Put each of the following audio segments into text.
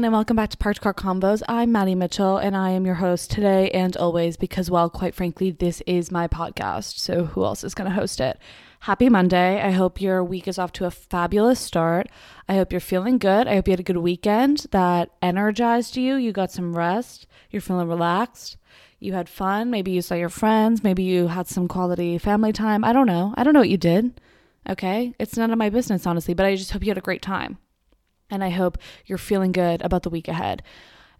everyone, and welcome back to Parked Car Convos. I'm Maddy Mitchell, and I am your host today and always because, well, quite frankly, this is my podcast. So, who else is going to host it? Happy Monday. I hope your week is off to a fabulous start. I hope you're feeling good. I hope you had a good weekend that energized you. You got some rest. You're feeling relaxed. You had fun. Maybe you saw your friends. Maybe you had some quality family time. I don't know. I don't know what you did. Okay. It's none of my business, honestly, but I just hope you had a great time and I hope you're feeling good about the week ahead.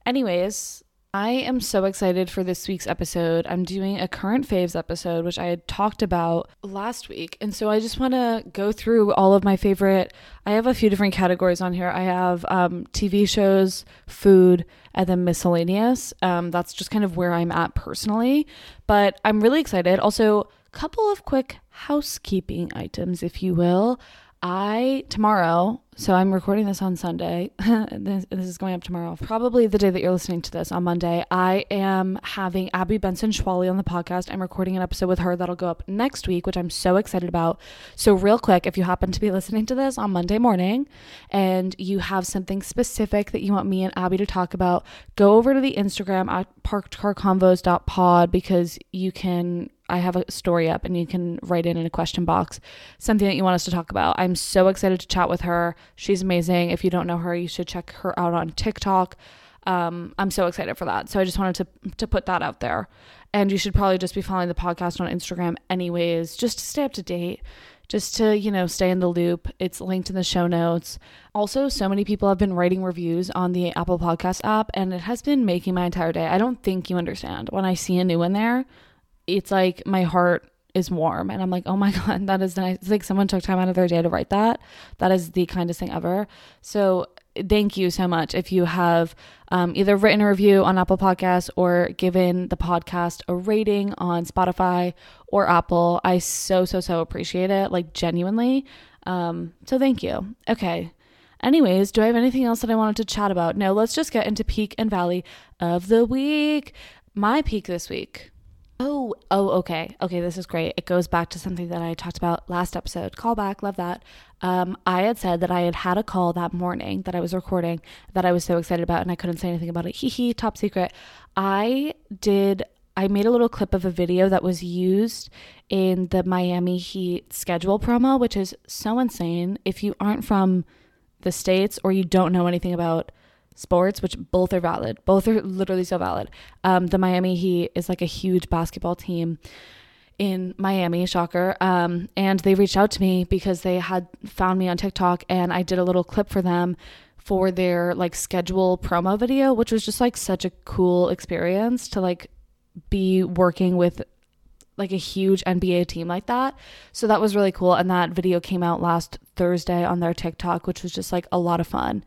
Anyways, I am so excited for this week's episode. I'm doing a current faves episode, which I had talked about last week. And so I just want to go through all of my favorite. I have a few different categories on here. I have um, TV shows, food, and then miscellaneous. Um, that's just kind of where I'm at personally. But I'm really excited. Also, a couple of quick housekeeping items, if you will. I tomorrow, so I'm recording this on Sunday. this, this, is going up tomorrow, probably the day that you're listening to this on Monday. I am having Abby Benson Schwally on the podcast. I'm recording an episode with her that'll go up next week, which I'm so excited about. So, real quick, if you happen to be listening to this on Monday morning and you have something specific that you want me and Abby to talk about, go over to the Instagram at parkedcarconvos.pod because you can I have a story up and you can write in in a question box something that you want us to talk about. I'm so excited to chat with her. She's amazing. If you don't know her, you should check her out on TikTok. Um, I'm so excited for that. So I just wanted to to put that out there. And you should probably just be following the podcast on Instagram anyways, just to stay up to date, just to, you know, stay in the loop. It's linked in the show notes. Also, so many people have been writing reviews on the Apple Podcast app and it has been making my entire day. I don't think you understand. When I see a new one there, it's like my heart is warm and I'm like, oh my God, that is nice. It's like someone took time out of their day to write that. That is the kindest thing ever. So thank you so much if you have um, either written a review on Apple Podcasts or given the podcast a rating on Spotify or Apple. I so, so, so appreciate it, like genuinely. Um, so thank you. Okay. Anyways, do I have anything else that I wanted to chat about? No, let's just get into peak and valley of the week. My peak this week Oh, oh, okay. Okay, this is great. It goes back to something that I talked about last episode. Call back, love that. Um, I had said that I had had a call that morning that I was recording that I was so excited about and I couldn't say anything about it. Hee hee, top secret. I did, I made a little clip of a video that was used in the Miami Heat schedule promo, which is so insane. If you aren't from the States or you don't know anything about sports, which both are valid. Both are literally so valid. Um, the Miami Heat is like a huge basketball team in Miami, shocker. Um, and they reached out to me because they had found me on TikTok and I did a little clip for them for their like schedule promo video, which was just like such a cool experience to like be working with like a huge NBA team like that. So that was really cool. And that video came out last Thursday on their TikTok, which was just like a lot of fun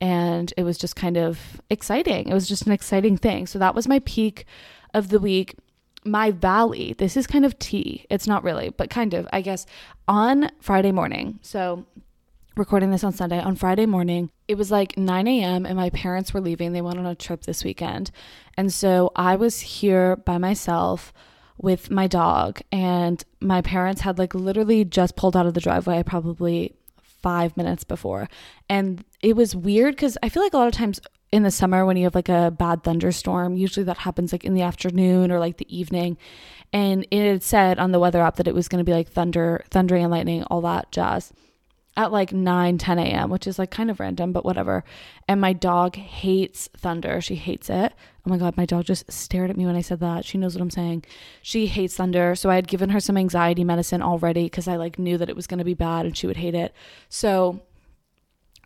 and it was just kind of exciting. It was just an exciting thing. So that was my peak of the week. My valley, this is kind of tea. It's not really, but kind of, I guess, on Friday morning. So recording this on Sunday. On Friday morning, it was like 9 a.m., and my parents were leaving. They went on a trip this weekend. And so I was here by myself with my dog, and my parents had like literally just pulled out of the driveway, probably five minutes before. And it was weird because I feel like a lot of times in the summer when you have like a bad thunderstorm, usually that happens like in the afternoon or like the evening. And it had said on the weather app that it was going to be like thunder, thundering and lightning, all that jazz at like 9 10 a.m which is like kind of random but whatever and my dog hates thunder she hates it oh my god my dog just stared at me when i said that she knows what i'm saying she hates thunder so i had given her some anxiety medicine already because i like knew that it was going to be bad and she would hate it so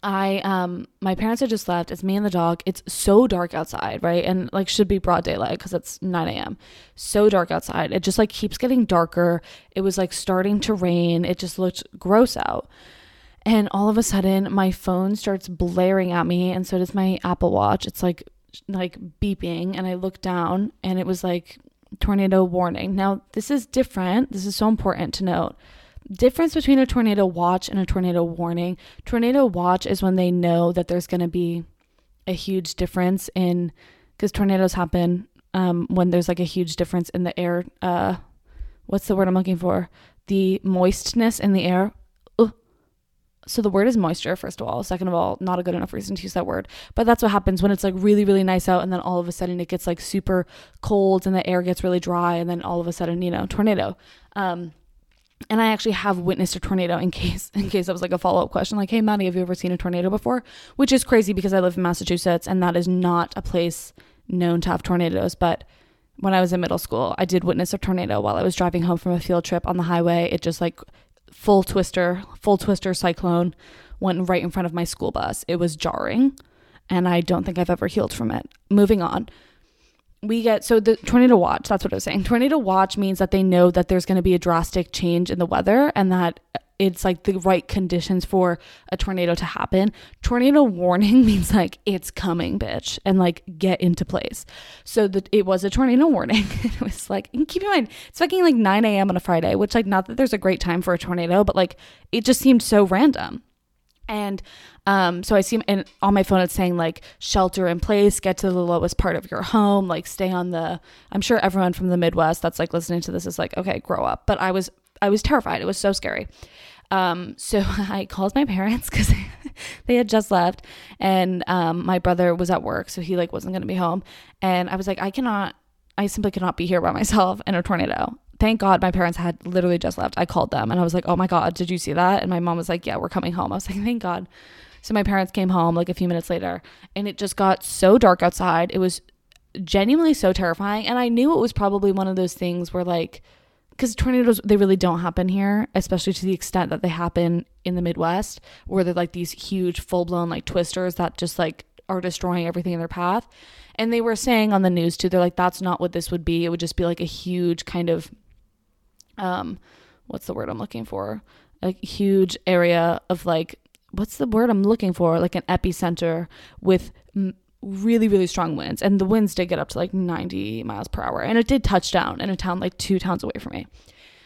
I um my parents had just left. It's me and the dog. It's so dark outside, right? And like should be broad daylight because it's 9 a.m. So dark outside. It just like keeps getting darker. It was like starting to rain. It just looked gross out. And all of a sudden, my phone starts blaring at me, and so does my Apple Watch. It's like like beeping, and I look down, and it was like tornado warning. Now, this is different. This is so important to note. Difference between a tornado watch and a tornado warning. Tornado watch is when they know that there's going to be a huge difference in because tornadoes happen um, when there's like a huge difference in the air. Uh, what's the word I'm looking for? The moistness in the air so the word is moisture first of all. Second of all not a good enough reason to use that word. But that's what happens when it's like really really nice out and then all of a sudden it gets like super cold and the air gets really dry and then all of a sudden you know tornado. Um and I actually have witnessed a tornado in case in case that was like a follow-up question like hey Maddy have you ever seen a tornado before? Which is crazy because I live in Massachusetts and that is not a place known to have tornadoes. But when I was in middle school I did witness a tornado while I was driving home from a field trip on the highway. It just like full twister full twister cyclone went right in front of my school bus. It was jarring and I don't think I've ever healed from it. Moving on we get so the tornado watch that's what i was saying. Tornado watch means that they know that there's going to be a drastic change in the weather and that it's like the right conditions for a tornado to happen. Tornado warning means like it's coming bitch and like get into place. So that it was a tornado warning. It was like keep in mind it's fucking like 9 a.m on a friday which like not that there's a great time for a tornado but like it just seemed so random and um, so I see and on my phone it's saying like shelter in place, get to the lowest part of your home, like stay on the I'm sure everyone from the Midwest that's like listening to this is like, okay, grow up. But I was I was terrified. It was so scary. Um, so I called my parents because they had just left and um, my brother was at work, so he like wasn't gonna be home. And I was like, I cannot I simply cannot be here by myself in a tornado thank God my parents had literally just left. I called them and I was like, oh my God, did you see that? And my mom was like, yeah, we're coming home. I was like, thank God. So my parents came home like a few minutes later and it just got so dark outside. It was genuinely so terrifying. And I knew it was probably one of those things where like, because tornadoes they really don't happen here especially to the extent that they happen in the midwest where they're like these huge full-blown like twisters that just like are destroying everything in their path and they were saying on the news too they're like that's not what this would be it would just be like a huge kind of um what's the word I'm looking for? A huge area of like what's the word I'm looking for? Like an epicenter with m- really really strong winds and the winds did get up to like 90 miles per hour and it did touch down in a town like two towns away from me.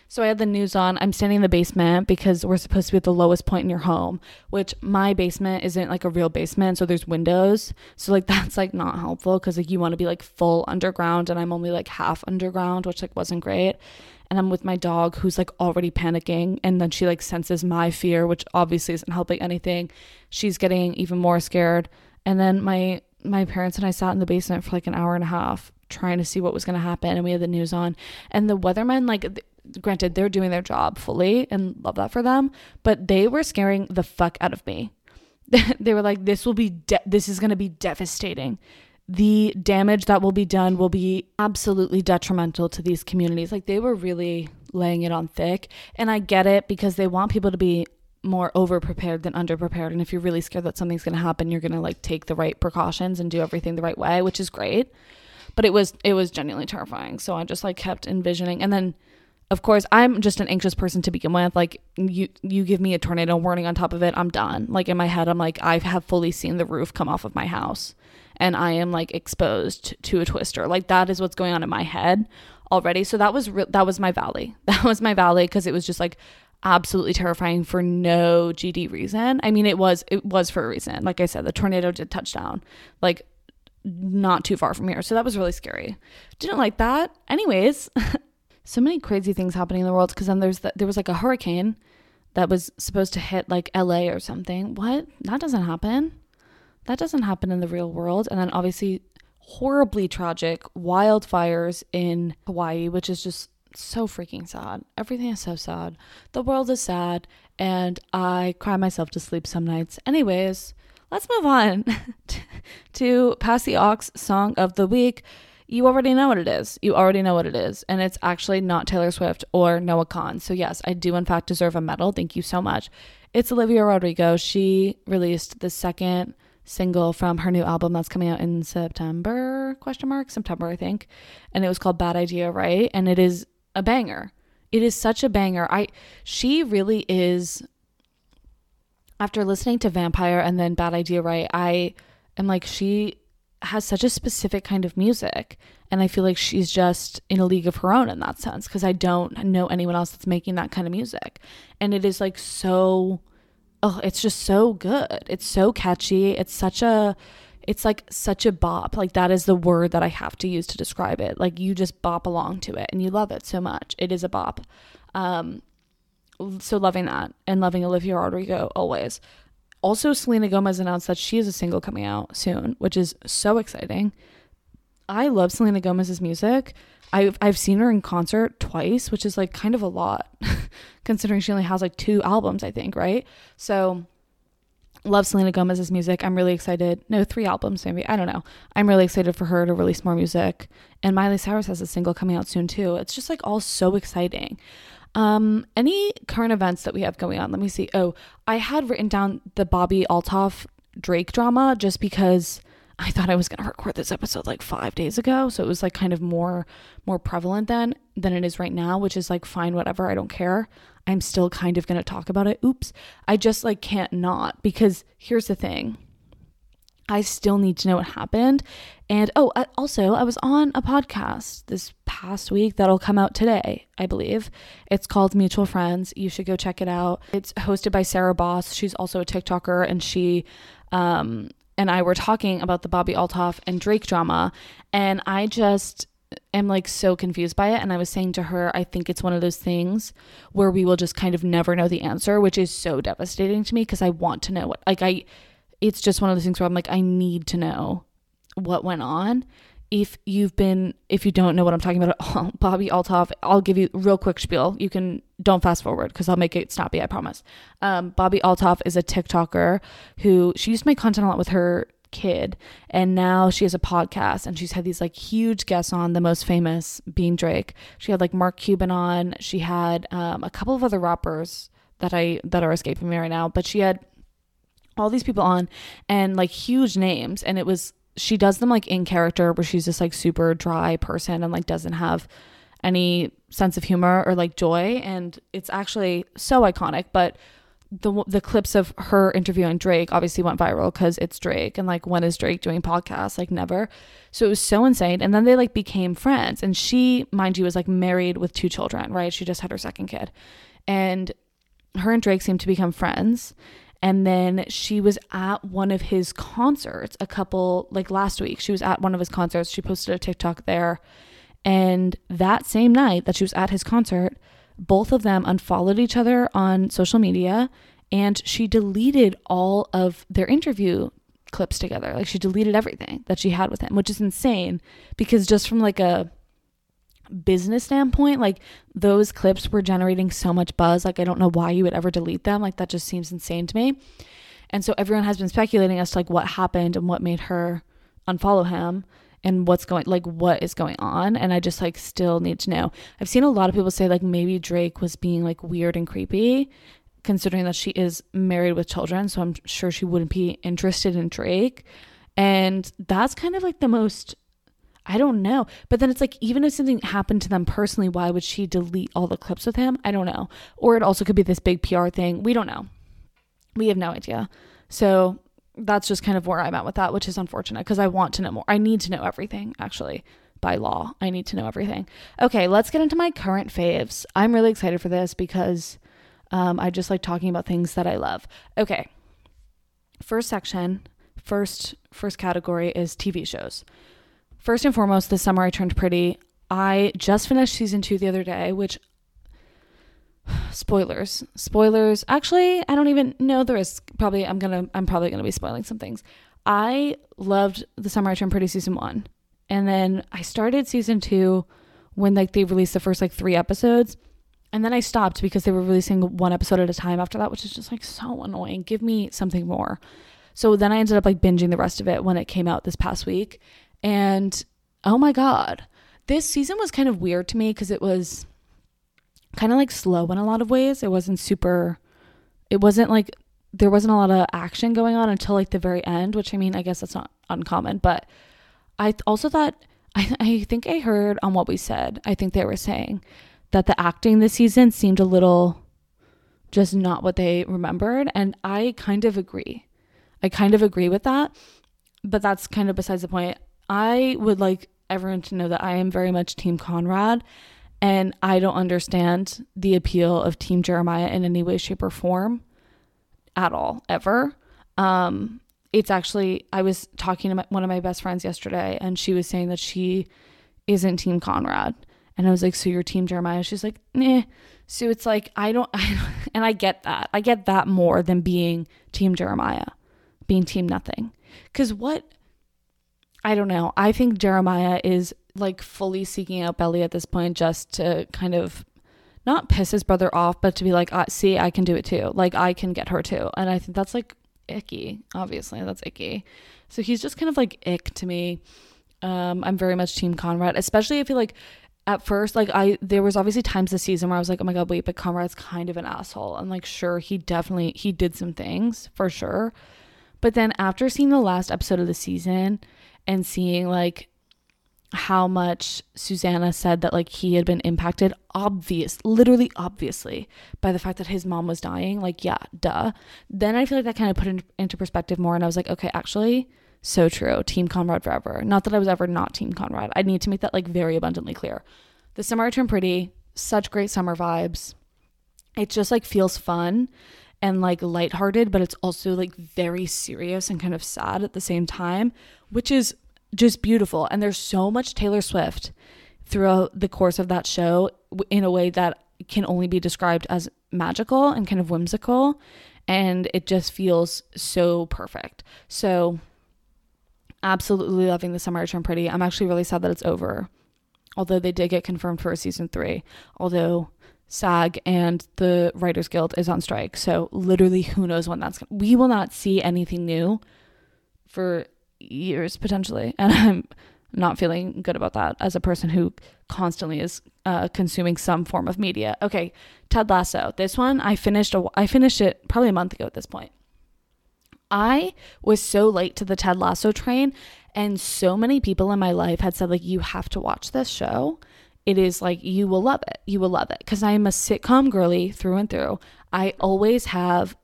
So I had the news on. I'm standing in the basement because we're supposed to be at the lowest point in your home, which my basement isn't like a real basement, so there's windows. So like that's like not helpful cuz like you want to be like full underground and I'm only like half underground, which like wasn't great and I'm with my dog who's like already panicking and then she like senses my fear which obviously isn't helping anything. She's getting even more scared. And then my my parents and I sat in the basement for like an hour and a half trying to see what was going to happen and we had the news on. And the weathermen like granted they're doing their job fully and love that for them but they were scaring the fuck out of me. They were like this will be de- this is going to be devastating the damage that will be done will be absolutely detrimental to these communities. Like they were really laying it on thick. And I get it because they want people to be more over prepared than under prepared. And if you're really scared that something's going to happen, you're going to like take the right precautions and do everything the right way, which is great. But it was it was genuinely terrifying. So I just like kept envisioning and then of course i'm just an anxious person to begin with like you you give me a tornado warning on top of it i'm done like in my head i'm like i have fully seen the roof come off of my house and I am like exposed to a twister. Like that is what's going on in my head already. So that was re- that was my valley. That was my valley because it was just like absolutely terrifying for no GD reason. I mean, it was it was for a reason. Like I said, the tornado did touch down, like not too far from here. So that was really scary. Didn't like that. Anyways, so many crazy things happening in the world. Because then there's the, there was like a hurricane that was supposed to hit like LA or something. What? That doesn't happen. That doesn't happen in the real world. And then obviously, horribly tragic wildfires in Hawaii, which is just so freaking sad. Everything is so sad. The world is sad, and I cry myself to sleep some nights. Anyways, let's move on to Pass the Aux song of the week. You already know what it is. You already know what it is. And it's actually not Taylor Swift or Noah Kahan. So, yes, I do, in fact, deserve a medal. Thank you so much. It's Olivia Rodrigo. She released the second single from her new album that's coming out in September question mark September I think. And it was called Bad Idea Right? And it is a banger. It is such a banger. I she really is after listening to Vampire and then Bad Idea Right I am like she has such a specific kind of music. And I feel like she's just in a league of her own in that sense because I don't know anyone else that's making that kind of music. And it is like so oh, it's just so good. It's so catchy. It's such a it's like such a bop. Like that is the word that I have to use to describe it. Like you just bop along to it and you love it so much. It is a bop. Um so loving that and loving Olivia Rodrigo always. Also, Selena Gomez announced that she has a single coming out soon, which is so exciting. I love Selena Gomez's music. I've I've seen her in concert twice, which is like kind of a lot, considering she only has like two albums, I think, right? So love Selena Gomez's music. I'm really excited. No, three albums maybe. I don't know. I'm really excited for her to release more music. And Miley Cyrus has a single coming out soon too. It's just like all so exciting. Um, any current events that we have going on? Let me see. Oh, I had written down the Bobbi Althoff Drake drama just because I thought I was going to record this episode like 5 days ago, so it was like kind of more more prevalent then than it is right now, which is like fine whatever, I don't care. I'm still kind of going to talk about it. Oops. I just like can't not because here's the thing. I still need to know what happened. And oh, I, also, I was on a podcast this past week that'll come out today, I believe. It's called Mutual Friends. You should go check it out. It's hosted by Sarah Boss. She's also a TikToker, and she um, and I were talking about the Bobbi Althoff and Drake drama. And I just am like so confused by it. And I was saying to her, I think it's one of those things where we will just kind of never know the answer, which is so devastating to me because I want to know what, like, I it's just one of those things where I'm like, I need to know what went on. If you've been, if you don't know what I'm talking about at all, Bobbi Althoff, I'll give you real quick spiel. You can don't fast forward because I'll make it snappy. I promise. Um, Bobbi Althoff is a TikToker who she used to make content a lot with her kid, and now she has a podcast and she's had these like huge guests on. The most famous being Drake. She had like Mark Cuban on. She had um, a couple of other rappers that I that are escaping me right now, but she had all these people on and like huge names and it was she does them like in character where she's this like super dry person and like doesn't have any sense of humor or like joy. And it's actually so iconic but the the clips of her interviewing Drake obviously went viral cuz it's Drake and like when is Drake doing podcasts? Like never. So it was so insane. And then they like became friends. And she mind you was like married with two children right? She just had her second kid. And her and Drake seemed to become friends and then she was at one of his concerts a couple, like last week. She was at one of his concerts. She posted a TikTok there. And that same night that she was at his concert, both of them unfollowed each other on social media and she deleted all of their interview clips together. Like she deleted everything that she had with him, which is insane because just from like a business standpoint, like those clips were generating so much buzz. Like I don't know why you would ever delete them. Like that just seems insane to me. And so everyone has been speculating as to like what happened and what made her unfollow him and what's going like what is going on and I just like still need to know. I've seen a lot of people say like maybe Drake was being like weird and creepy considering that she is married with children, so I'm sure she wouldn't be interested in Drake. And that's kind of like the most I don't know. But then it's like, even if something happened to them personally, why would she delete all the clips with him? I don't know. Or it also could be this big PR thing. We don't know. We have no idea. So that's just kind of where I'm at with that, which is unfortunate because I want to know more. I need to know everything, actually, by law. I need to know everything. Okay, let's get into my current faves. I'm really excited for this because um, I just like talking about things that I love. Okay, first section, first first category is TV shows. First and foremost, this summer I turned pretty. I just finished season two the other day, which spoilers. Spoilers. Actually i don't even know the risk. Probably i'm gonna i'm probably gonna be spoiling some things. I loved the summer i turned pretty season one. And then i started season two when like they released the first like three episodes. And then i stopped because they were releasing one episode at a time after that which is just like so annoying. Give me something more. So then i ended up like binging the rest of it when it came out this past week and oh my God, this season was kind of weird to me because it was kind of like slow in a lot of ways. It wasn't super, it wasn't like, there wasn't a lot of action going on until like the very end, which I mean, I guess that's not uncommon, but I also thought, I, I think I heard on what we said, I think they were saying that the acting this season seemed a little just not what they remembered. And I kind of agree. I kind of agree with that. But that's kind of besides the point. I would like everyone to know that I am very much Team Conrad and I don't understand the appeal of Team Jeremiah in any way, shape, or form at all, ever. Um, it's actually, I was talking to my, one of my best friends yesterday and she was saying that she isn't Team Conrad. And I was like, So you're Team Jeremiah? She's like, Nah, So it's like I don't and I get that. I get that more than being team Jeremiah, being team nothing. Cuz what I don't know. I think Jeremiah is like fully seeking out Belly at this point just to kind of not piss his brother off, but to be like, uh, see, I can do it too. Like I can get her too. And I think that's like icky. Obviously, that's icky. So he's just kind of like ick to me. Um, I'm very much team Conrad, especially if he like at first like I there was obviously times this season where I was like, oh my god, wait, but Conrad's kind of an asshole. And like sure, he definitely he did some things for sure. But then after seeing the last episode of the season and seeing like how much Susannah said that like he had been impacted obvious literally obviously by the fact that his mom was dying like yeah duh. Then I feel like that kind of put it into perspective more and I was like okay actually so true team Conrad forever. Not that I was ever not team Conrad. I need to make that like very abundantly clear. The summer turned pretty such great summer vibes. It just like feels fun and like lighthearted but it's also like very serious and kind of sad at the same time which is just beautiful. And there's so much Taylor Swift throughout the course of that show in a way that can only be described as magical and kind of whimsical. And it just feels so perfect. So, absolutely loving the summer turn pretty. I'm actually really sad that it's over. Although they did get confirmed for a season three. Although SAG and the Writers Guild is on strike. So, literally, who knows when that's. Gonna, we will not see anything new for years potentially. And I'm not feeling good about that as a person who constantly is uh, consuming some form of media. Okay, Ted Lasso. This one I finished. A, I finished it probably a month ago at this point. I was so late to the Ted Lasso train, and so many people in my life had said like, "You have to watch this show." It is like you will love it. You will love it because I am a sitcom girly through and through. I always have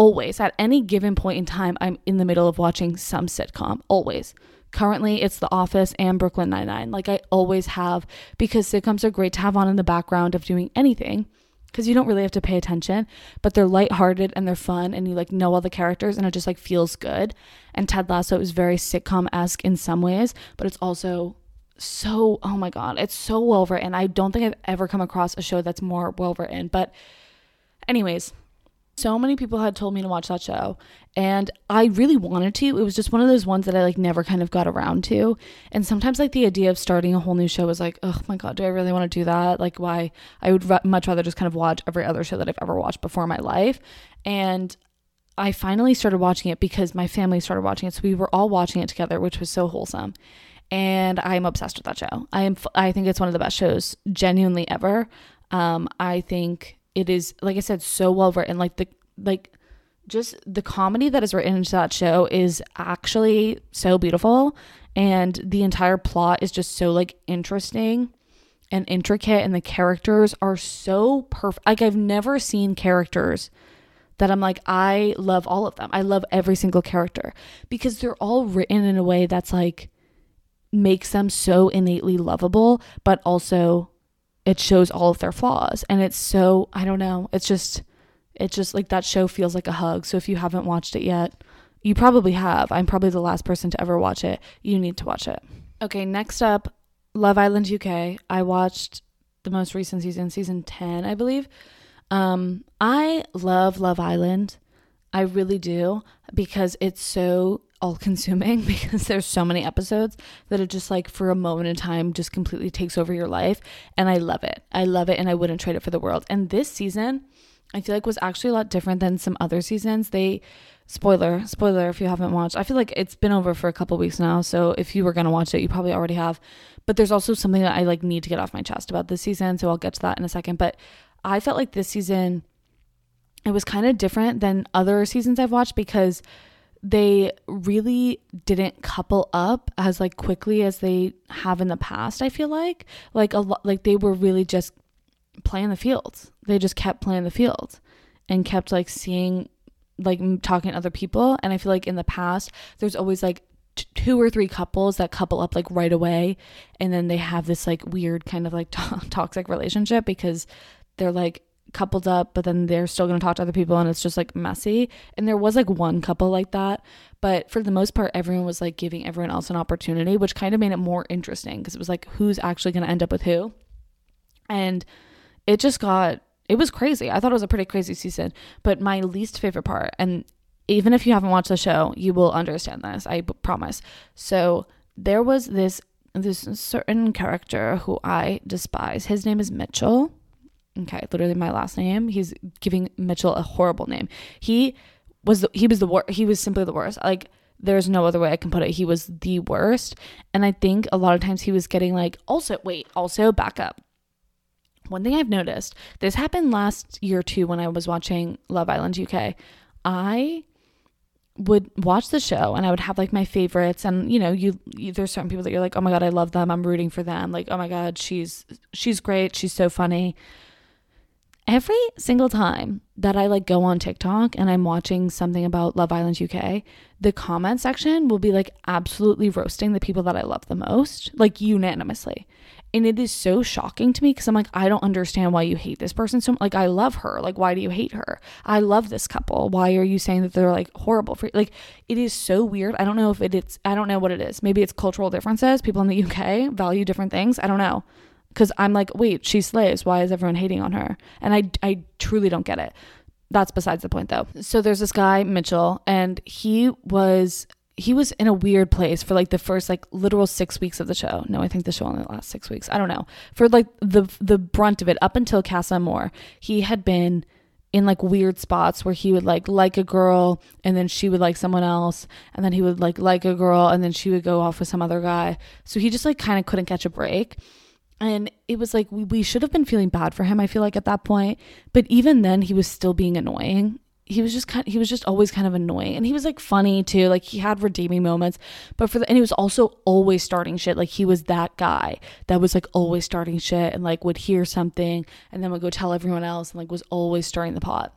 always at any given point in time i'm in the middle of watching some sitcom always currently it's the office and brooklyn 99 like i always have because sitcoms are great to have on in the background of doing anything because you don't really have to pay attention but they're lighthearted and they're fun and you like know all the characters and it just like feels good and ted lasso is very sitcom-esque in some ways but it's also so oh my god it's so well written i don't think i've ever come across a show that's more well written but anyways so many people had told me to watch that show and I really wanted to. It was just one of those ones that I like never kind of got around to. And sometimes like the idea of starting a whole new show was like, "Oh my god, do I really want to do that?" Like why I would much rather just kind of watch every other show that I've ever watched before in my life. And I finally started watching it because my family started watching it. So we were all watching it together, which was so wholesome. And I'm obsessed with that show. I am I think it's one of the best shows genuinely ever. Um I think it is like I said so well written like the like just the comedy that is written into that show is actually so beautiful and the entire plot is just so like interesting and intricate and the characters are so perfect like I've never seen characters that I'm like I love all of them. I love every single character because they're all written in a way that's like makes them so innately lovable but also it shows all of their flaws. And it's so i don't know it's just it's just like that show feels like a hug. So if you haven't watched it yet you probably have. I'm probably the last person to ever watch it. You need to watch it. Okay next up love island uk i watched the most recent season season 10 i believe. Um i love love island. I really do because it's so all consuming because there's so many episodes that it just like for a moment in time just completely takes over your life and I love it. I love it and I wouldn't trade it for the world. And this season I feel like was actually a lot different than some other seasons. They spoiler, spoiler if you haven't watched. I feel like it's been over for a couple weeks now, so if you were going to watch it, you probably already have. But there's also something that I like need to get off my chest about this season, so I'll get to that in a second, but I felt like this season it was kind of different than other seasons I've watched because they really didn't couple up as like quickly as they have in the past i feel like. Like a lot like they were really just playing the fields they just kept playing the fields and kept like seeing like talking to other people. And i feel like in the past there's always like t- two or three couples that couple up like right away. And then they have this like weird kind of like t- toxic relationship because they're like coupled up, but then they're still going to talk to other people and it's just like messy. And there was like one couple like that, but for the most part, everyone was like giving everyone else an opportunity, which kind of made it more interesting because it was like who's actually going to end up with who. And it just got it was crazy. I thought it was a pretty crazy season. But my least favorite part, and even if you haven't watched the show, you will understand this. I promise. So there was this this certain character who I despise. His name is Mitchell. Okay, literally my last name. He's giving Mitchell a horrible name. He was the, he was the worst. He was simply the worst. Like there's no other way I can put it. He was the worst. And I think a lot of times he was getting like also wait, also back up. One thing I've noticed, this happened last year too when I was watching Love Island UK. I would watch the show and I would have like my favorites and you know you, you, there's certain people that you're like oh my god I love them I'm rooting for them like oh my god she's she's great she's so funny every single time that I like go on TikTok and I'm watching something about Love Island UK the comment section will be like absolutely roasting the people that I love the most like unanimously and it is so shocking to me because I'm like, I don't understand why you hate this person so much. like I love her. Like, why do you hate her? I love this couple. Why are you saying that they're like horrible for you? like it is so weird. I don't know if it, it's I don't know what it is. Maybe it's cultural differences. People in the UK value different things. I don't know. Cause I'm like, wait, she slays. Why is everyone hating on her? And I I truly don't get it. That's besides the point though. So there's this guy, Mitchell, and he was he was in a weird place for like the first like literal six weeks of the show. No, I think the show only lasts six weeks. I don't know. For like the the brunt of it, up until Casa Amor, he had been in like weird spots where he would like like a girl and then she would like someone else and then he would like like a girl and then she would go off with some other guy. So he just like kind of couldn't catch a break. And it was like we, we should have been feeling bad for him, I feel like at that point. But even then he was still being annoying. He was just kind he was just always kind of annoying. And he was like funny too. Like he had redeeming moments. But for the and he was also always starting shit. Like he was that guy that was like always starting shit and like would hear something and then would go tell everyone else and like was always stirring the pot.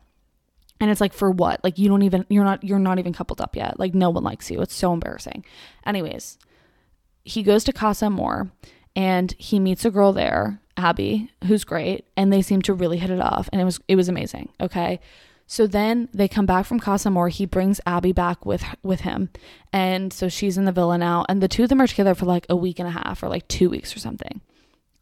And it's like for what? Like you don't even you're not you're not even coupled up yet. Like no one likes you. It's so embarrassing. Anyways he goes to casa amor and he meets a girl there abby who's great and they seem to really hit it off and it was it was amazing okay so then they come back from Casa Amor. He brings Abby back with with him, and so she's in the villa now. And the two of them are together for like a week and a half, or like two weeks or something,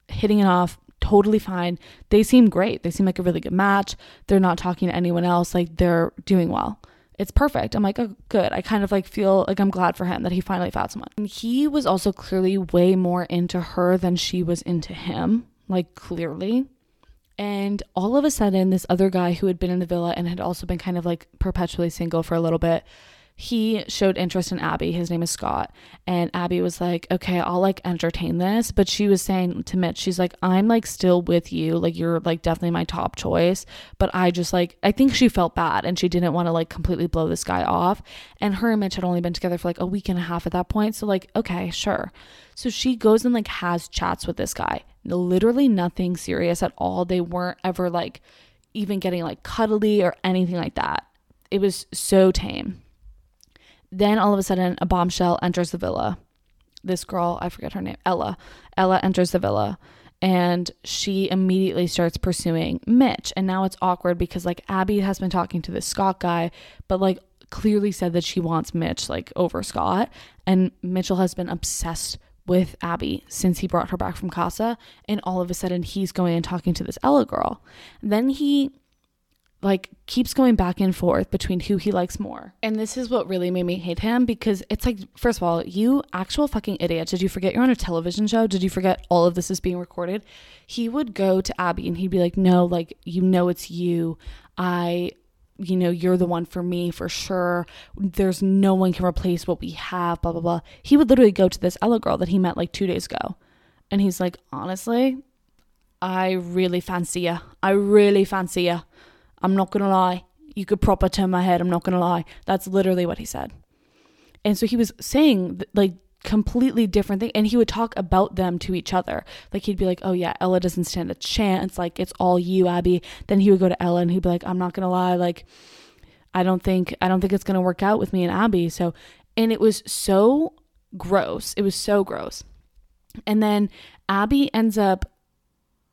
hitting it off. Totally fine. They seem great. They seem like a really good match. They're not talking to anyone else. Like they're doing well. It's perfect. I'm like, oh, good. I kind of like feel like I'm glad for him that he finally found someone. And he was also clearly way more into her than she was into him. Like clearly and all of a sudden, this other guy who had been in the villa and had also been kind of like perpetually single for a little bit, he showed interest in Abby. His name is Scott. And Abby was like, okay, I'll like entertain this. But she was saying to Mitch, she's like, I'm like still with you. Like, you're like definitely my top choice. But I just like, I think she felt bad and she didn't want to like completely blow this guy off. And her and Mitch had only been together for like a week and a half at that point. So, like, okay, sure. So she goes and like has chats with this guy literally nothing serious at all. They weren't ever like even getting like cuddly or anything like that. It was so tame. Then all of a sudden, a bombshell enters the villa. This girl, I forget her name, Ella. Ella enters the villa and she immediately starts pursuing Mitch. And now it's awkward because like Abby has been talking to this Scott guy, but like clearly said that she wants Mitch like over Scott. And Mitchell has been obsessed with Abby since he brought her back from Casa. And all of a sudden, he's going and talking to this Ella girl. Then he like keeps going back and forth between who he likes more. And this is what really made me hate him because it's like first of all, you actual fucking idiot. Did you forget you're on a television show? Did you forget all of this is being recorded? He would go to Abby and he'd be like, "No, like you know it's you. I you know, you're the one for me for sure. There's no one can replace what we have, blah, blah, blah. He would literally go to this Ella girl that he met like two days ago. And he's like, honestly, I really fancy you. I really fancy you. I'm not going to lie. You could proper turn my head. I'm not going to lie. That's literally what he said. And so he was saying, like, completely different thing and he would talk about them to each other like he'd be like oh yeah ella doesn't stand a chance like it's all you abby then he would go to ella and he'd be like i'm not gonna lie like i don't think i don't think it's gonna work out with me and abby so and it was so gross it was so gross and then abby ends up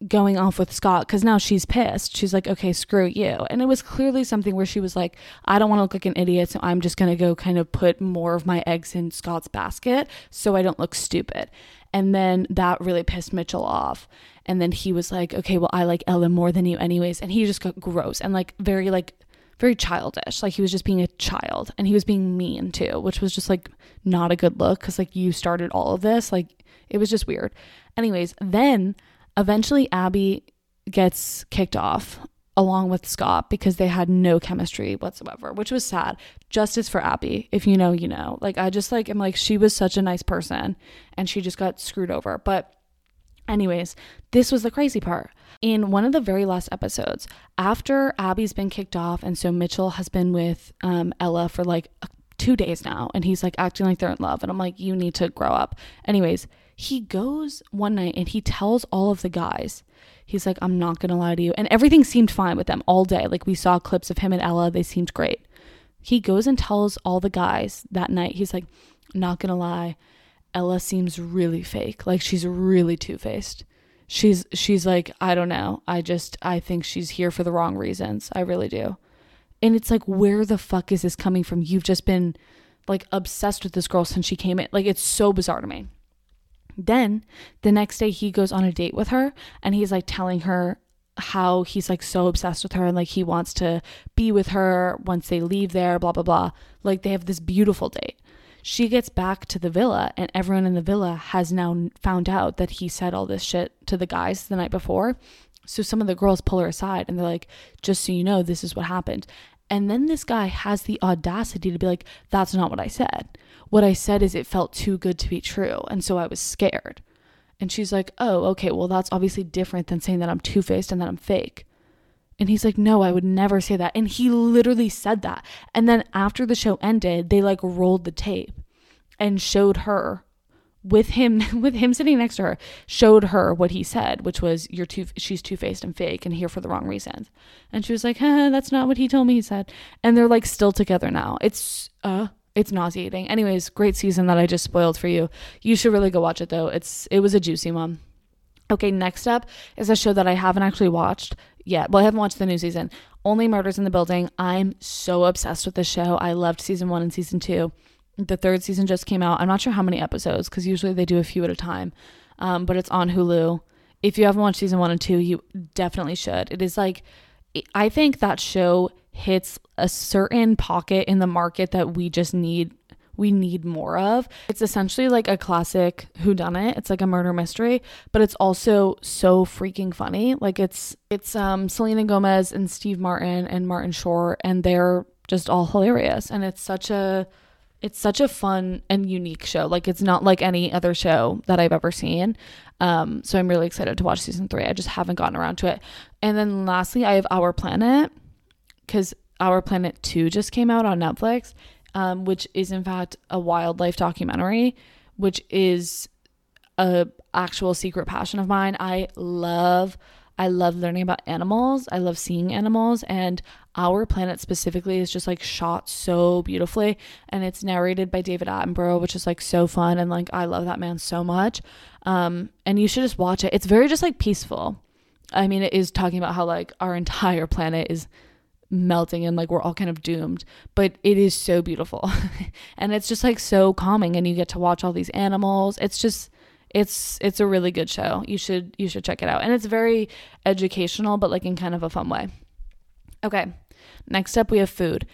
going off with Scott because now she's pissed. She's like, okay, screw you. And it was clearly something where she was like, I don't want to look like an idiot, so I'm just going to go kind of put more of my eggs in Scott's basket so I don't look stupid. And then that really pissed Mitchell off. And then he was like, okay, well, I like Ella more than you, anyways. And he just got gross and like very, like, very childish. Like he was just being a child and he was being mean too, which was just like not a good look because like you started all of this. Like it was just weird. Anyways, then eventually Abby gets kicked off along with Scott because they had no chemistry whatsoever, which was sad. Justice for Abby. If you know, you know. Like I just like am like she was such a nice person and she just got screwed over. But anyways, this was the crazy part. In one of the very last episodes, after Abby's been kicked off and so Mitchell has been with um, Ella for like two days now and he's like acting like they're in love and I'm like you need to grow up. Anyways, he goes one night and he tells all of the guys He's like, I'm not going to lie to you. And everything seemed fine with them all day. Like we saw clips of him and Ella, they seemed great. He goes and tells all the guys that night, he's like, not going to lie, Ella seems really fake. Like she's really two-faced. She's she's like, I don't know. I just I think she's here for the wrong reasons. I really do. And it's like, where the fuck is this coming from? You've just been like obsessed with this girl since she came in. Like it's so bizarre to me. Then the next day he goes on a date with her and he's like telling her how he's like so obsessed with her and like he wants to be with her once they leave there, blah, blah, blah. Like they have this beautiful date. She gets back to the villa and everyone in the villa has now found out that he said all this shit to the guys the night before. So some of the girls pull her aside and they're like, just so you know, this is what happened. And then this guy has the audacity to be like, that's not what I said. What I said is it felt too good to be true. And so I was scared. And she's like, oh, okay, well, that's obviously different than saying that I'm two faced and that I'm fake. And he's like, no, I would never say that. And he literally said that. And then after the show ended, they like rolled the tape and showed her with him with him sitting next to her showed her what he said which was you're too she's two-faced and fake and here for the wrong reasons and she was like huh, that's not what he told me he said and they're like still together now it's uh it's nauseating. Anyways great season that i just spoiled for you. You should really go watch it though. It's it was a juicy one. Okay next up is a show that i haven't actually watched yet. Well i haven't watched the new season. Only murders in the building. I'm so obsessed with this show. I loved season one and season two. The third season just came out. I'm not sure how many episodes because usually they do a few at a time, um, but it's on Hulu. If you haven't watched season one and two, you definitely should. It is like, I think that show hits a certain pocket in the market that we just need we need more of. It's essentially like a classic who done it. It's like a murder mystery, but it's also so freaking funny. Like it's it's um Selena Gomez and Steve Martin and Martin Short and they're just all hilarious and it's such a it's such a fun and unique show. Like it's not like any other show that I've ever seen. Um, so I'm really excited to watch season three. I just haven't gotten around to it. And then lastly, I have Our Planet because Our Planet Two just came out on Netflix, um, which is in fact a wildlife documentary, which is a actual secret passion of mine. I love I love learning about animals. I love seeing animals and our planet specifically is just like shot so beautifully and it's narrated by David Attenborough, which is like so fun and like I love that man so much. Um and you should just watch it. It's very just like peaceful. I mean, it is talking about how like our entire planet is melting and like we're all kind of doomed but it is so beautiful and it's just like so calming and you get to watch all these animals it's just it's it's a really good show. You should you should check it out. And it's very educational but like in kind of a fun way. Okay. Next up we have food.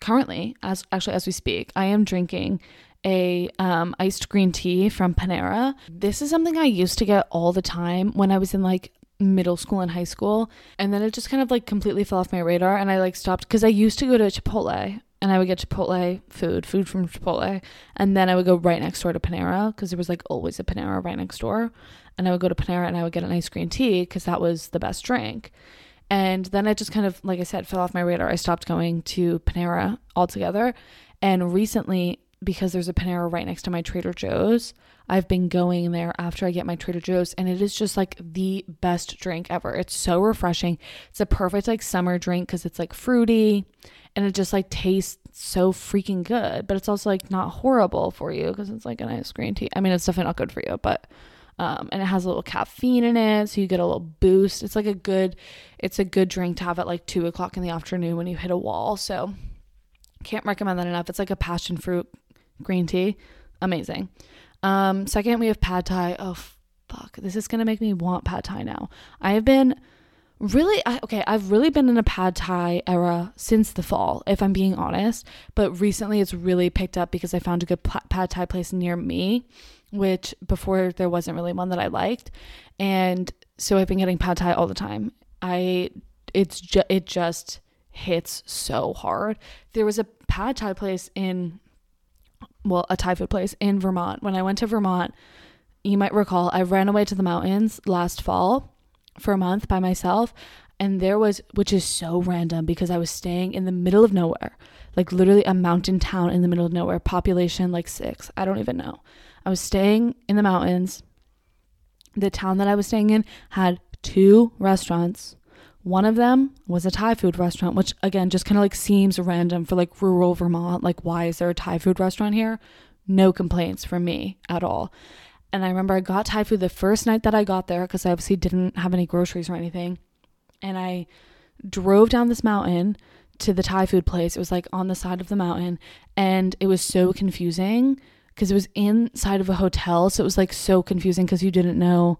Currently, as actually as we speak, I am drinking a um, iced green tea from Panera. This is something I used to get all the time when I was in like middle school and high school and then it just kind of like completely fell off my radar and I like stopped cuz I used to go to Chipotle and I would get Chipotle food, food from Chipotle, and then I would go right next door to Panera because there was like always a Panera right next door, and I would go to Panera and I would get an ice green tea because that was the best drink. And then I just kind of, like I said, fell off my radar. I stopped going to Panera altogether. And recently, because there's a Panera right next to my Trader Joe's, I've been going there after I get my Trader Joe's, and it is just like the best drink ever. It's so refreshing. It's a perfect like summer drink because it's like fruity and it just like tastes so freaking good but it's also like not horrible for you because it's like an ice green tea i mean it's definitely not good for you but um, and it has a little caffeine in it so you get a little boost it's like a good it's a good drink to have at like two o'clock in the afternoon when you hit a wall so can't recommend that enough it's like a passion fruit green tea amazing Um, second, we have pad thai. Oh, fuck. This is going to make me want pad thai now. I have been really I, okay i've really been in a pad thai era since the fall if i'm being honest but recently it's really picked up because i found a good pad thai place near me which before there wasn't really one that i liked and so i've been getting pad thai all the time i it's just it just hits so hard there was a pad thai place in well a thai food place in vermont when i went to vermont you might recall i ran away to the mountains last fall for a month by myself and there was which is so random because I was staying in the middle of nowhere, like literally a mountain town in the middle of nowhere, population like 6. I don't even know. I was staying in the mountains. The town that I was staying in had two restaurants. One of them was a Thai food restaurant, which again just kind of like seems random for like rural Vermont. Like, why is there a Thai food restaurant here? No complaints from me at all. And I remember I got Thai food the first night that I got there because I obviously didn't have any groceries or anything. And I drove down this mountain to the Thai food place. It was like on the side of the mountain. And it was so confusing because it was inside of a hotel. So it was like so confusing because you didn't know.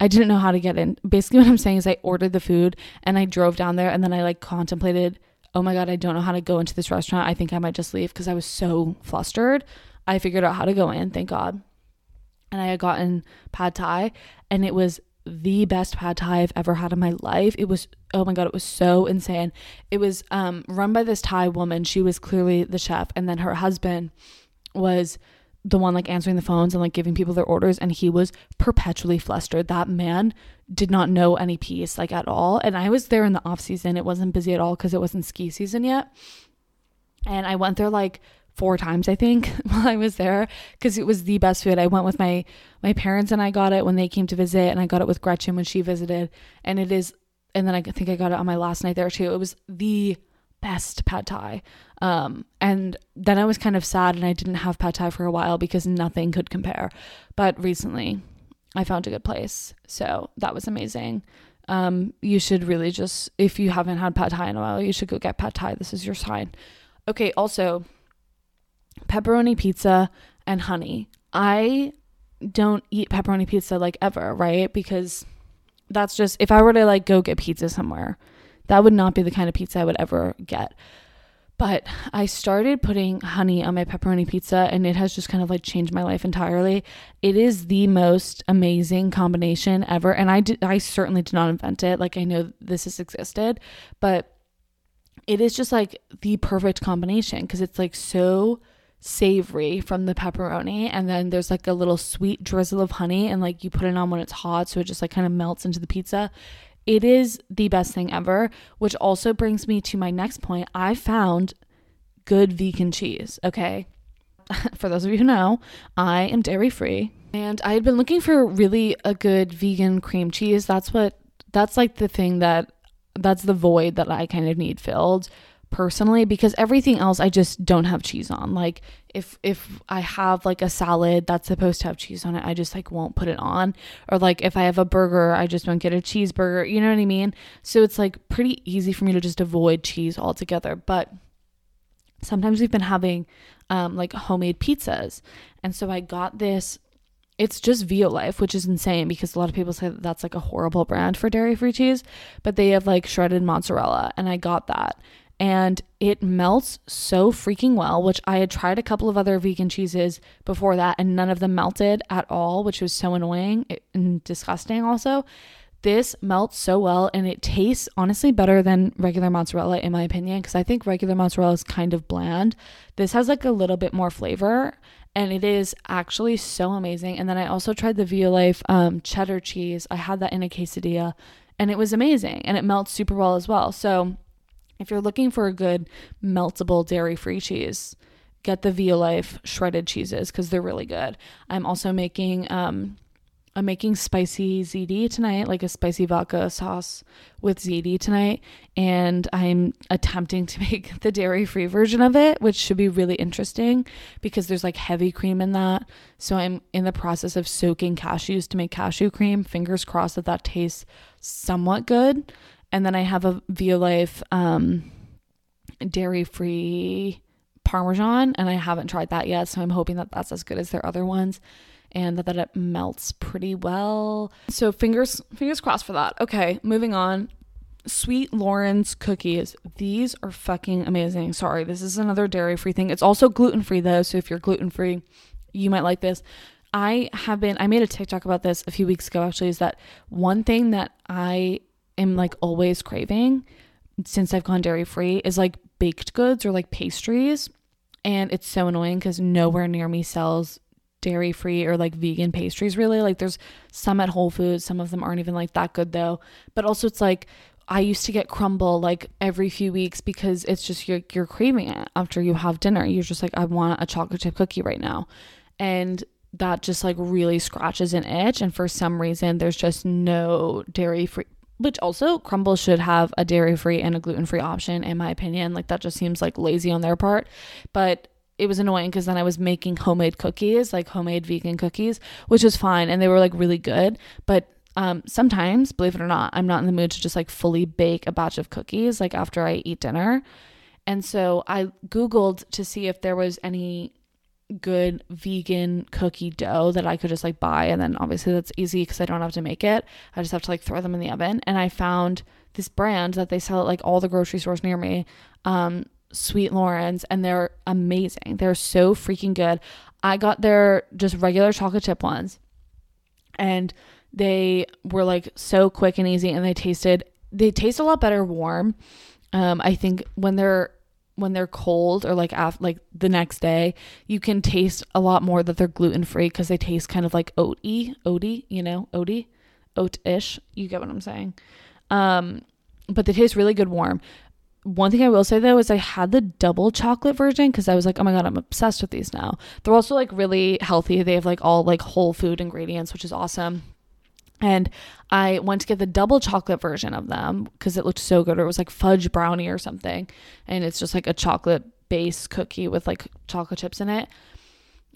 I didn't know how to get in. Basically, what I'm saying is I ordered the food and I drove down there and then I like contemplated, oh my God, I don't know how to go into this restaurant. I think I might just leave because I was so flustered. I figured out how to go in, thank God and I had gotten pad thai and it was the best pad thai I've ever had in my life. It was oh my god, it was so insane. It was um run by this Thai woman. She was clearly the chef and then her husband was the one like answering the phones and like giving people their orders and he was perpetually flustered. That man did not know any peace like at all. And I was there in the off season. It wasn't busy at all cuz it wasn't ski season yet. And I went there like four times I think while I was there because it was the best food. I went with my my parents and I got it when they came to visit and I got it with Gretchen when she visited and it is and then I think I got it on my last night there too. It was the best pad thai. Um, and then I was kind of sad and I didn't have pad thai for a while because nothing could compare. But recently I found a good place. So that was amazing. Um, you should really just if you haven't had pad thai in a while, you should go get pad thai. This is your sign. Okay, also pepperoni pizza and honey. I don't eat pepperoni pizza like ever, right? Because that's just if I were to like go get pizza somewhere, that would not be the kind of pizza I would ever get. But I started putting honey on my pepperoni pizza and it has just kind of like changed my life entirely. It is the most amazing combination ever and I did I certainly did not invent it. Like I know this has existed, but it is just like the perfect combination because it's like so savory from the pepperoni and then there's like a little sweet drizzle of honey and like you put it on when it's hot so it just like kind of melts into the pizza it is the best thing ever which also brings me to my next point. I found good vegan cheese okay? For those of you who know i am dairy free. And i had been looking for really a good vegan cream cheese. That's what that's like the thing that that's the void that i kind of need filled personally because everything else I just don't have cheese on. Like if if I have like a salad that's supposed to have cheese on it, I just like won't put it on. Or like if I have a burger, I just won't get a cheeseburger. You know what I mean? So it's like pretty easy for me to just avoid cheese altogether. But sometimes we've been having um, like homemade pizzas. And so I got this it's just Violife, which is insane because a lot of people say that that's like a horrible brand for dairy free cheese, but they have like shredded mozzarella, and I got that and it melts so freaking well, which I had tried a couple of other vegan cheeses before that and none of them melted at all, which was so annoying and disgusting also. This melts so well and it tastes honestly better than regular mozzarella in my opinion because I think regular mozzarella is kind of bland. This has like a little bit more flavor and it is actually so amazing. And then I also tried the Violife um, cheddar cheese. I had that in a quesadilla and it was amazing and it melts super well as well. So if you're looking for a good meltable dairy free cheese, get the Violife shredded cheeses because they're really good. I'm also making um I'm making spicy ziti tonight, like a spicy vodka sauce with ziti tonight, and I'm attempting to make the dairy-free version of it, which should be really interesting because there's like heavy cream in that. So I'm in the process of soaking cashews to make cashew cream. Fingers crossed that that tastes somewhat good. And then I have a Violife um, dairy free Parmesan, and I haven't tried that yet. So I'm hoping that that's as good as their other ones. and that, that it melts pretty well. So fingers fingers crossed for that. Okay, moving on. Sweet Loren's cookies. These are fucking amazing. Sorry, this is another dairy free thing. It's also gluten free though, so if you're gluten free, you might like this. I have been I made a TikTok about this a few weeks ago actually is that one thing that I am like always craving since I've gone dairy free is like baked goods or like pastries. And it's so annoying because nowhere near me sells dairy free or like vegan pastries really. Like there's some at Whole Foods, some of them aren't even like that good though. But also it's like I used to get Crumbl like every few weeks because it's just you're you're craving it after you have dinner. You're just like I want a chocolate chip cookie right now. And that just like really scratches an itch and for some reason there's just no dairy free which also Crumbl should have a dairy free and a gluten free option in my opinion. Like that just seems like lazy on their part. But it was annoying because then I was making homemade cookies like homemade vegan cookies which was fine and they were like really good. But um, sometimes believe it or not I'm not in the mood to just like fully bake a batch of cookies like after I eat dinner. And so I googled to see if there was any good vegan cookie dough that I could just like buy. And then obviously that's easy because I don't have to make it. I just have to like throw them in the oven. And I found this brand that they sell at like all the grocery stores near me, um, Sweet Loren's, and they're amazing. They're so freaking good. I got their just regular chocolate chip ones and they were like so quick and easy and they tasted they taste a lot better warm. Um, I think when they're when they're cold or like after like the next day, you can taste a lot more that they're gluten free because they taste kind of like oaty, oaty, you know, oaty, oat-ish. You get what I'm saying? Um, but they taste really good warm. One thing I will say though is I had the double chocolate version because I was like, oh my god, I'm obsessed with these now. They're also like really healthy. They have like all like whole food ingredients, which is awesome. And I went to get the double chocolate version of them because it looked so good. Or it was like fudge brownie or something. And it's just like a chocolate base cookie with like chocolate chips in it.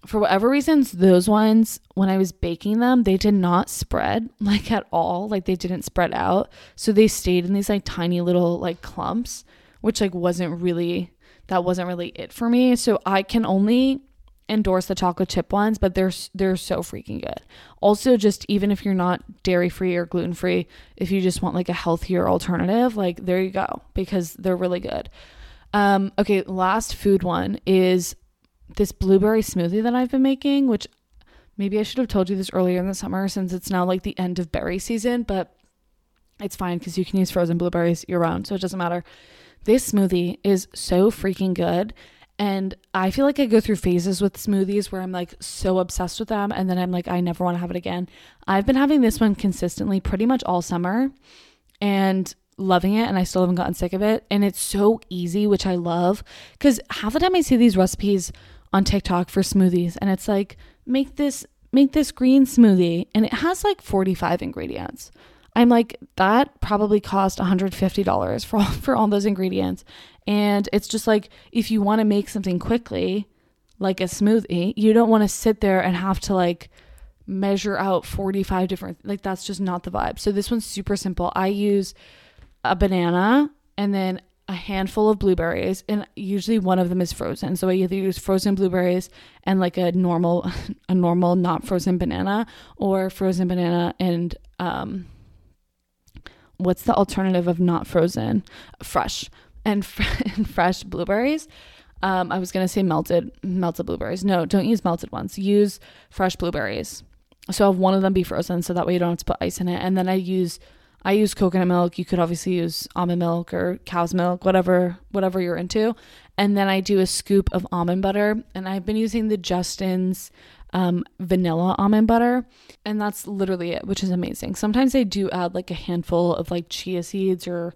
For whatever reasons, those ones, when I was baking them, they did not spread like at all. Like they didn't spread out. So they stayed in these like tiny little like clumps, which like wasn't really, that wasn't really it for me. So I can only endorse the chocolate chip ones, but they're they're so freaking good. Also, just even if you're not dairy free or gluten free, if you just want like a healthier alternative, like there you go because they're really good. Um, okay, last food one is this blueberry smoothie that I've been making, which maybe I should have told you this earlier in the summer since it's now like the end of berry season, but it's fine because you can use frozen blueberries year round, so it doesn't matter. This smoothie is so freaking good and I feel like I go through phases with smoothies where I'm like so obsessed with them and then I'm like, I never want to have it again. I've been having this one consistently pretty much all summer and loving it and I still haven't gotten sick of it. And it's so easy, which I love. Cause half the time I see these recipes on TikTok for smoothies and it's like, make this make this green smoothie and it has like 45 ingredients. I'm like, that probably cost $150 for all, for all those ingredients. And it's just like, if you want to make something quickly, like a smoothie, you don't want to sit there and have to like measure out 45 different, like, that's just not the vibe. So this one's super simple. I use a banana and then a handful of blueberries and usually one of them is frozen so i either use frozen blueberries and like a normal a normal not frozen banana or frozen banana and um what's the alternative of not frozen? Fresh and, fr- and fresh blueberries. Um, I was gonna say melted melted blueberries. No, don't use melted ones. Use fresh blueberries. So have one of them be frozen, so that way you don't have to put ice in it. And then I use I use coconut milk. You could obviously use almond milk or cow's milk, whatever whatever you're into. And then I do a scoop of almond butter, and I've been using the Justin's um, vanilla almond butter. And that's literally it, which is amazing. Sometimes they do add like a handful of like chia seeds or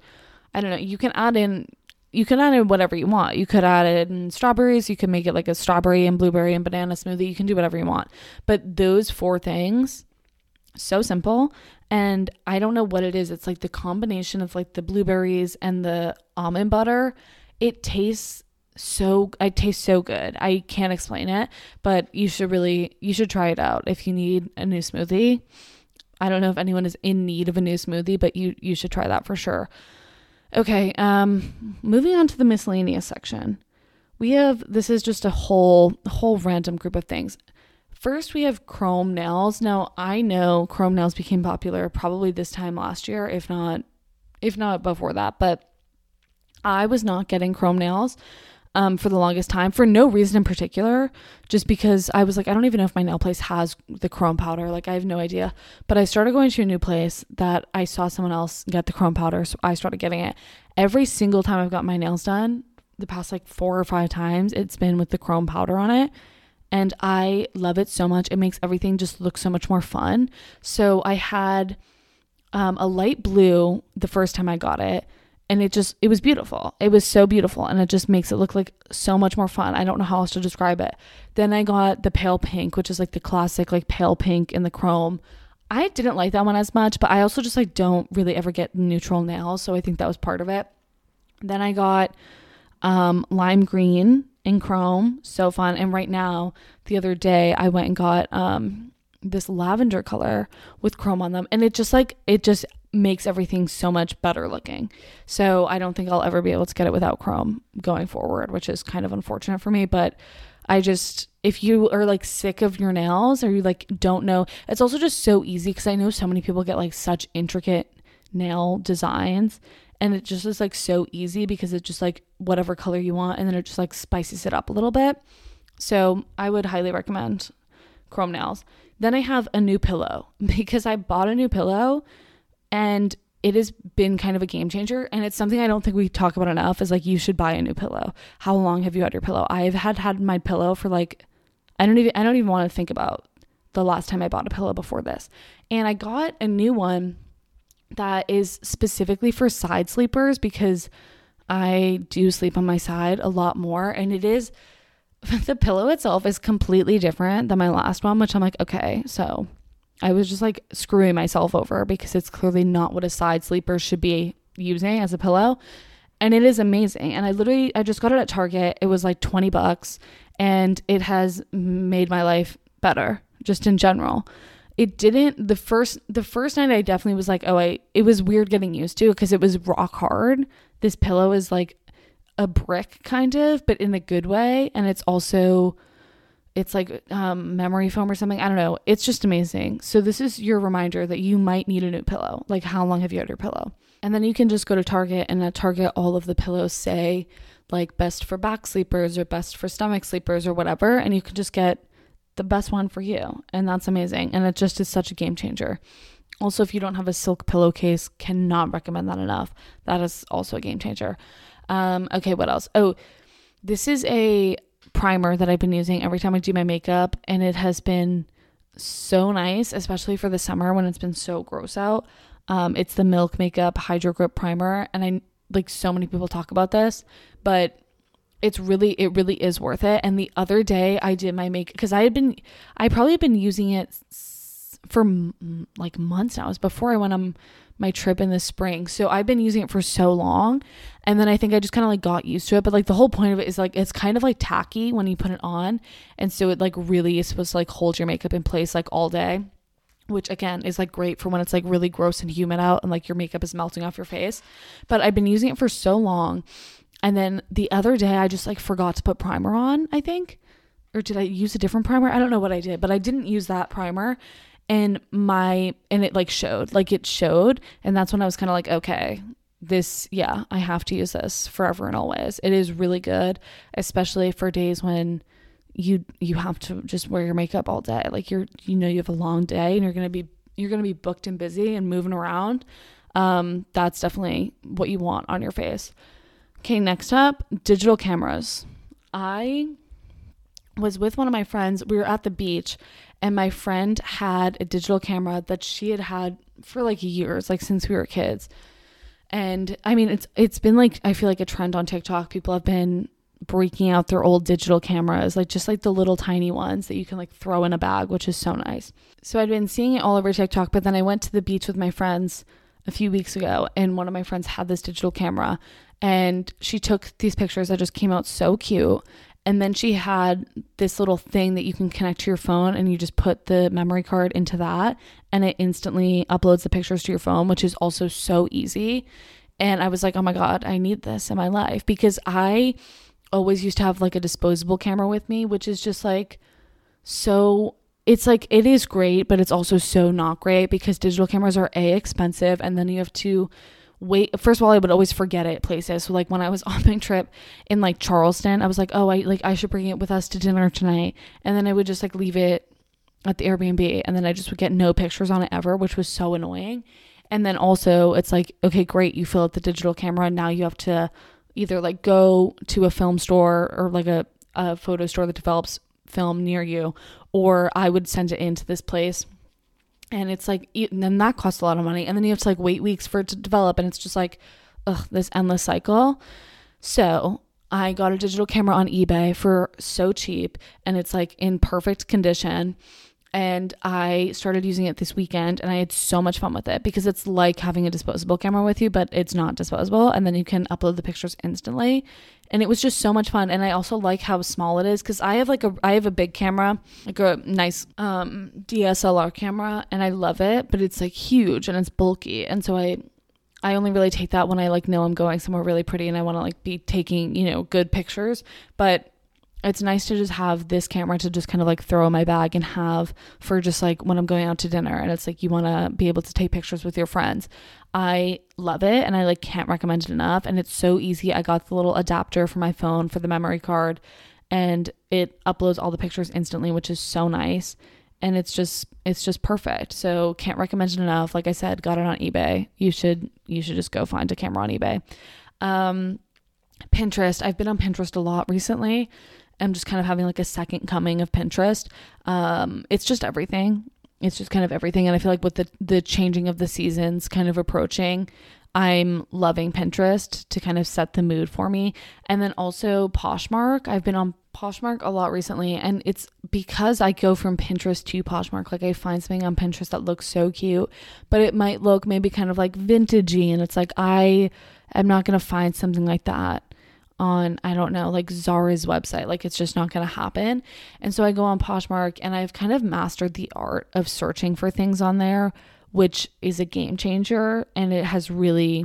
I don't know. You can add in you can add in whatever you want. You could add in strawberries. You can make it like a strawberry and blueberry and banana smoothie. You can do whatever you want. But those four things, so simple. And I don't know what it is. It's like the combination of like the blueberries and the almond butter. It tastes so I taste so good. I can't explain it, but you should really you should try it out if you need a new smoothie. I don't know if anyone is in need of a new smoothie, but you you should try that for sure. Okay, um moving on to the miscellaneous section. We have this is just a whole whole random group of things. First, we have chrome nails. Now, I know chrome nails became popular probably this time last year, if not if not before that, but I was not getting chrome nails um, for the longest time for no reason in particular, just because I was like, I don't even know if my nail place has the chrome powder. Like, I have no idea. But I started going to a new place that I saw someone else get the chrome powder, so I started getting it. Every single time I've got my nails done, the past like four or five times, it's been with the chrome powder on it and I love it so much. It makes everything just look so much more fun. So I had um, a light blue the first time I got it, and it just it was beautiful. It was so beautiful, and it just makes it look like so much more fun. I don't know how else to describe it. Then I got the pale pink, which is like the classic like pale pink in the chrome. I didn't like that one as much, but I also just like don't really ever get neutral nails, so I think that was part of it. Then I got um, lime green in chrome, so fun. And right now, the other day, I went and got um, this lavender color with chrome on them, and it just like it just makes everything so much better looking. So I don't think I'll ever be able to get it without chrome going forward, which is kind of unfortunate for me, but I just if you are like sick of your nails or you like don't know, it's also just so easy cuz I know so many people get like such intricate nail designs and it just is like so easy because it's just like whatever color you want and then it just like spices it up a little bit. So I would highly recommend Chrome Nails. Then I have a new pillow because I bought a new pillow and it has been kind of a game changer and it's something I don't think we talk about enough is like you should buy a new pillow. How long have you had your pillow? I've had had my pillow for like I don't even I don't even want to think about the last time I bought a pillow before this. And I got a new one that is specifically for side sleepers because I do sleep on my side a lot more and it is the pillow itself is completely different than my last one which I'm like okay so I was just like screwing myself over because it's clearly not what a side sleeper should be using as a pillow. And it is amazing. And I literally I just got it at Target. It was like 20 bucks. And it has made my life better just in general. It didn't the first the first night I definitely was like, oh, I it was weird getting used to because it was rock hard. This pillow is like a brick kind of, but in a good way, and it's also it's like um, memory foam or something. I don't know. It's just amazing. So this is your reminder that you might need a new pillow. Like how long have you had your pillow? And then you can just go to Target and at Target all of the pillows say like best for back sleepers or best for stomach sleepers or whatever and you can just get the best one for you. And that's amazing. And it just is such a game changer. Also, if you don't have a silk pillowcase, cannot recommend that enough. That is also a game changer. Um, okay, what else? Oh, this is a primer that I've been using every time I do my makeup, and it has been so nice, especially for the summer when it's been so gross out. Um, it's the Milk Makeup Hydro Grip Primer, and I like so many people talk about this, but it's really it really is worth it and the other day i did my make because i had been i probably had been using it for like months now it was before i went on my trip in the spring so i've been using it for so long and then i think i just kind of like got used to it but like the whole point of it is like it's kind of like tacky when you put it on and so it like really is supposed to like hold your makeup in place like all day which again is like great for when it's like really gross and humid out and like your makeup is melting off your face but i've been using it for so long and then the other day, I just like forgot to put primer on, I think. Or did I use a different primer? I don't know what I did, but I didn't use that primer. And my, and it like showed, like it showed. And that's when I was kind of like, okay, this, yeah, I have to use this forever and always. It is really good, especially for days when you you have to just wear your makeup all day like you're you know you have a long day and you're gonna be you're gonna be booked and busy and moving around um that's definitely what you want on your face Okay, next up, digital cameras. I was with one of my friends. We were at the beach, and my friend had a digital camera that she had had for like years, like since we were kids. And I mean, it's it's been like I feel like a trend on TikTok. People have been breaking out their old digital cameras, like just like the little tiny ones that you can like throw in a bag, which is so nice. So I'd been seeing it all over TikTok, but then I went to the beach with my friends a few weeks ago, and one of my friends had this digital camera, and she took these pictures that just came out so cute. And then she had this little thing that you can connect to your phone, and you just put the memory card into that, and it instantly uploads the pictures to your phone, which is also so easy. And I was like, oh my God, I need this in my life because I always used to have like a disposable camera with me, which is just like so it's like it is great, but it's also so not great because digital cameras are a expensive and then you have to wait first of all I would always forget it places. So like when I was on my trip in like Charleston, I was like, "Oh, I like I should bring it with us to dinner tonight." And then I would just like leave it at the Airbnb and then I just would get no pictures on it ever, which was so annoying. And then also it's like, okay, great, you fill out the digital camera, and now you have to either like go to a film store or like a, a photo store that develops film near you, or I would send it into this place. And it's like, and then that costs a lot of money. And then you have to like wait weeks for it to develop. And it's just like, ugh, this endless cycle. So I got a digital camera on eBay for so cheap and it's like in perfect condition and I started using it this weekend and I had so much fun with it because it's like having a disposable camera with you, but it's not disposable. And then you can upload the pictures instantly. And it was just so much fun. And I also like how small it is because I have like a I have a big camera, like a nice um, DSLR camera, and I love it, but it's like huge and it's bulky. And so I I only really take that when I like know I'm going somewhere really pretty and I want to like be taking, you know, good pictures. But it's nice to just have this camera to just kind of like throw in my bag and have for just like when I'm going out to dinner and it's like you want to be able to take pictures with your friends. I love it and I like can't recommend it enough and it's so easy. I got the little adapter for my phone for the memory card and it uploads all the pictures instantly, which is so nice. And it's just it's just perfect. So can't recommend it enough. Like I said, got it on eBay. You should you should just go find a camera on eBay. Um Pinterest. I've been on Pinterest a lot recently am just kind of having like a second coming of Pinterest. Um, it's just everything. It's just kind of everything. And I feel like with the the changing of the seasons kind of approaching, I'm loving Pinterest to kind of set the mood for me. And then also Poshmark. I've been on Poshmark a lot recently, and it's because I go from Pinterest to Poshmark. Like I find something on Pinterest that looks so cute, but it might look maybe kind of like vintagey, and it's like I am not gonna find something like that on I don't know like Zara's website like it's just not going to happen. And so I go on Poshmark and I've kind of mastered the art of searching for things on there which is a game changer and it has really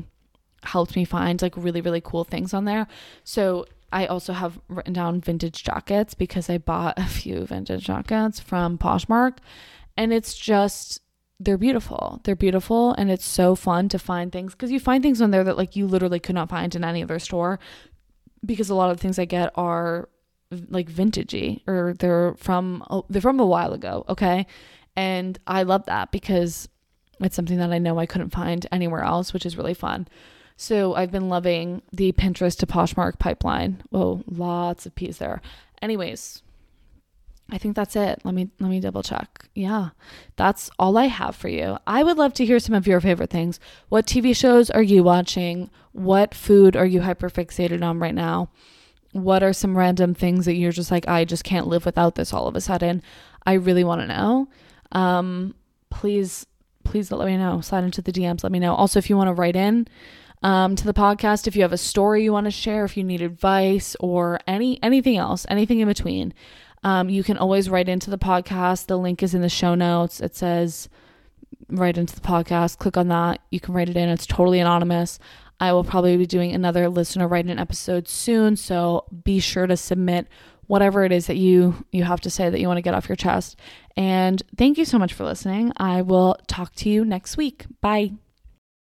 helped me find like really really cool things on there. So I also have written down vintage jackets because I bought a few vintage jackets from Poshmark and it's just they're beautiful. They're beautiful and it's so fun to find things because you find things on there that like you literally could not find in any other store because a lot of the things I get are like vintagey or they're from they're from a while ago, okay? And I love that because it's something that I know I couldn't find anywhere else, which is really fun. So I've been loving the Pinterest to Poshmark pipeline. Oh, lots of peas there. Anyways, I think that's it. Let me let me double check. Yeah. That's all I have for you. I would love to hear some of your favorite things. What TV shows are you watching? What food are you hyper fixated on right now? What are some random things that you're just like I just can't live without this all of a sudden? I really want to know. Um please please let me know. Slide into the DMs, let me know. Also if you want to write in um, to the podcast if you have a story you want to share if you need advice or any anything else anything in between um, you can always write into the podcast. The link is in the show notes. It says write into the podcast. Click on that. You can write it in. It's totally anonymous. I will probably be doing another listener write in episode soon. So be sure to submit whatever it is that you you have to say that you want to get off your chest. And thank you so much for listening. I will talk to you next week. Bye.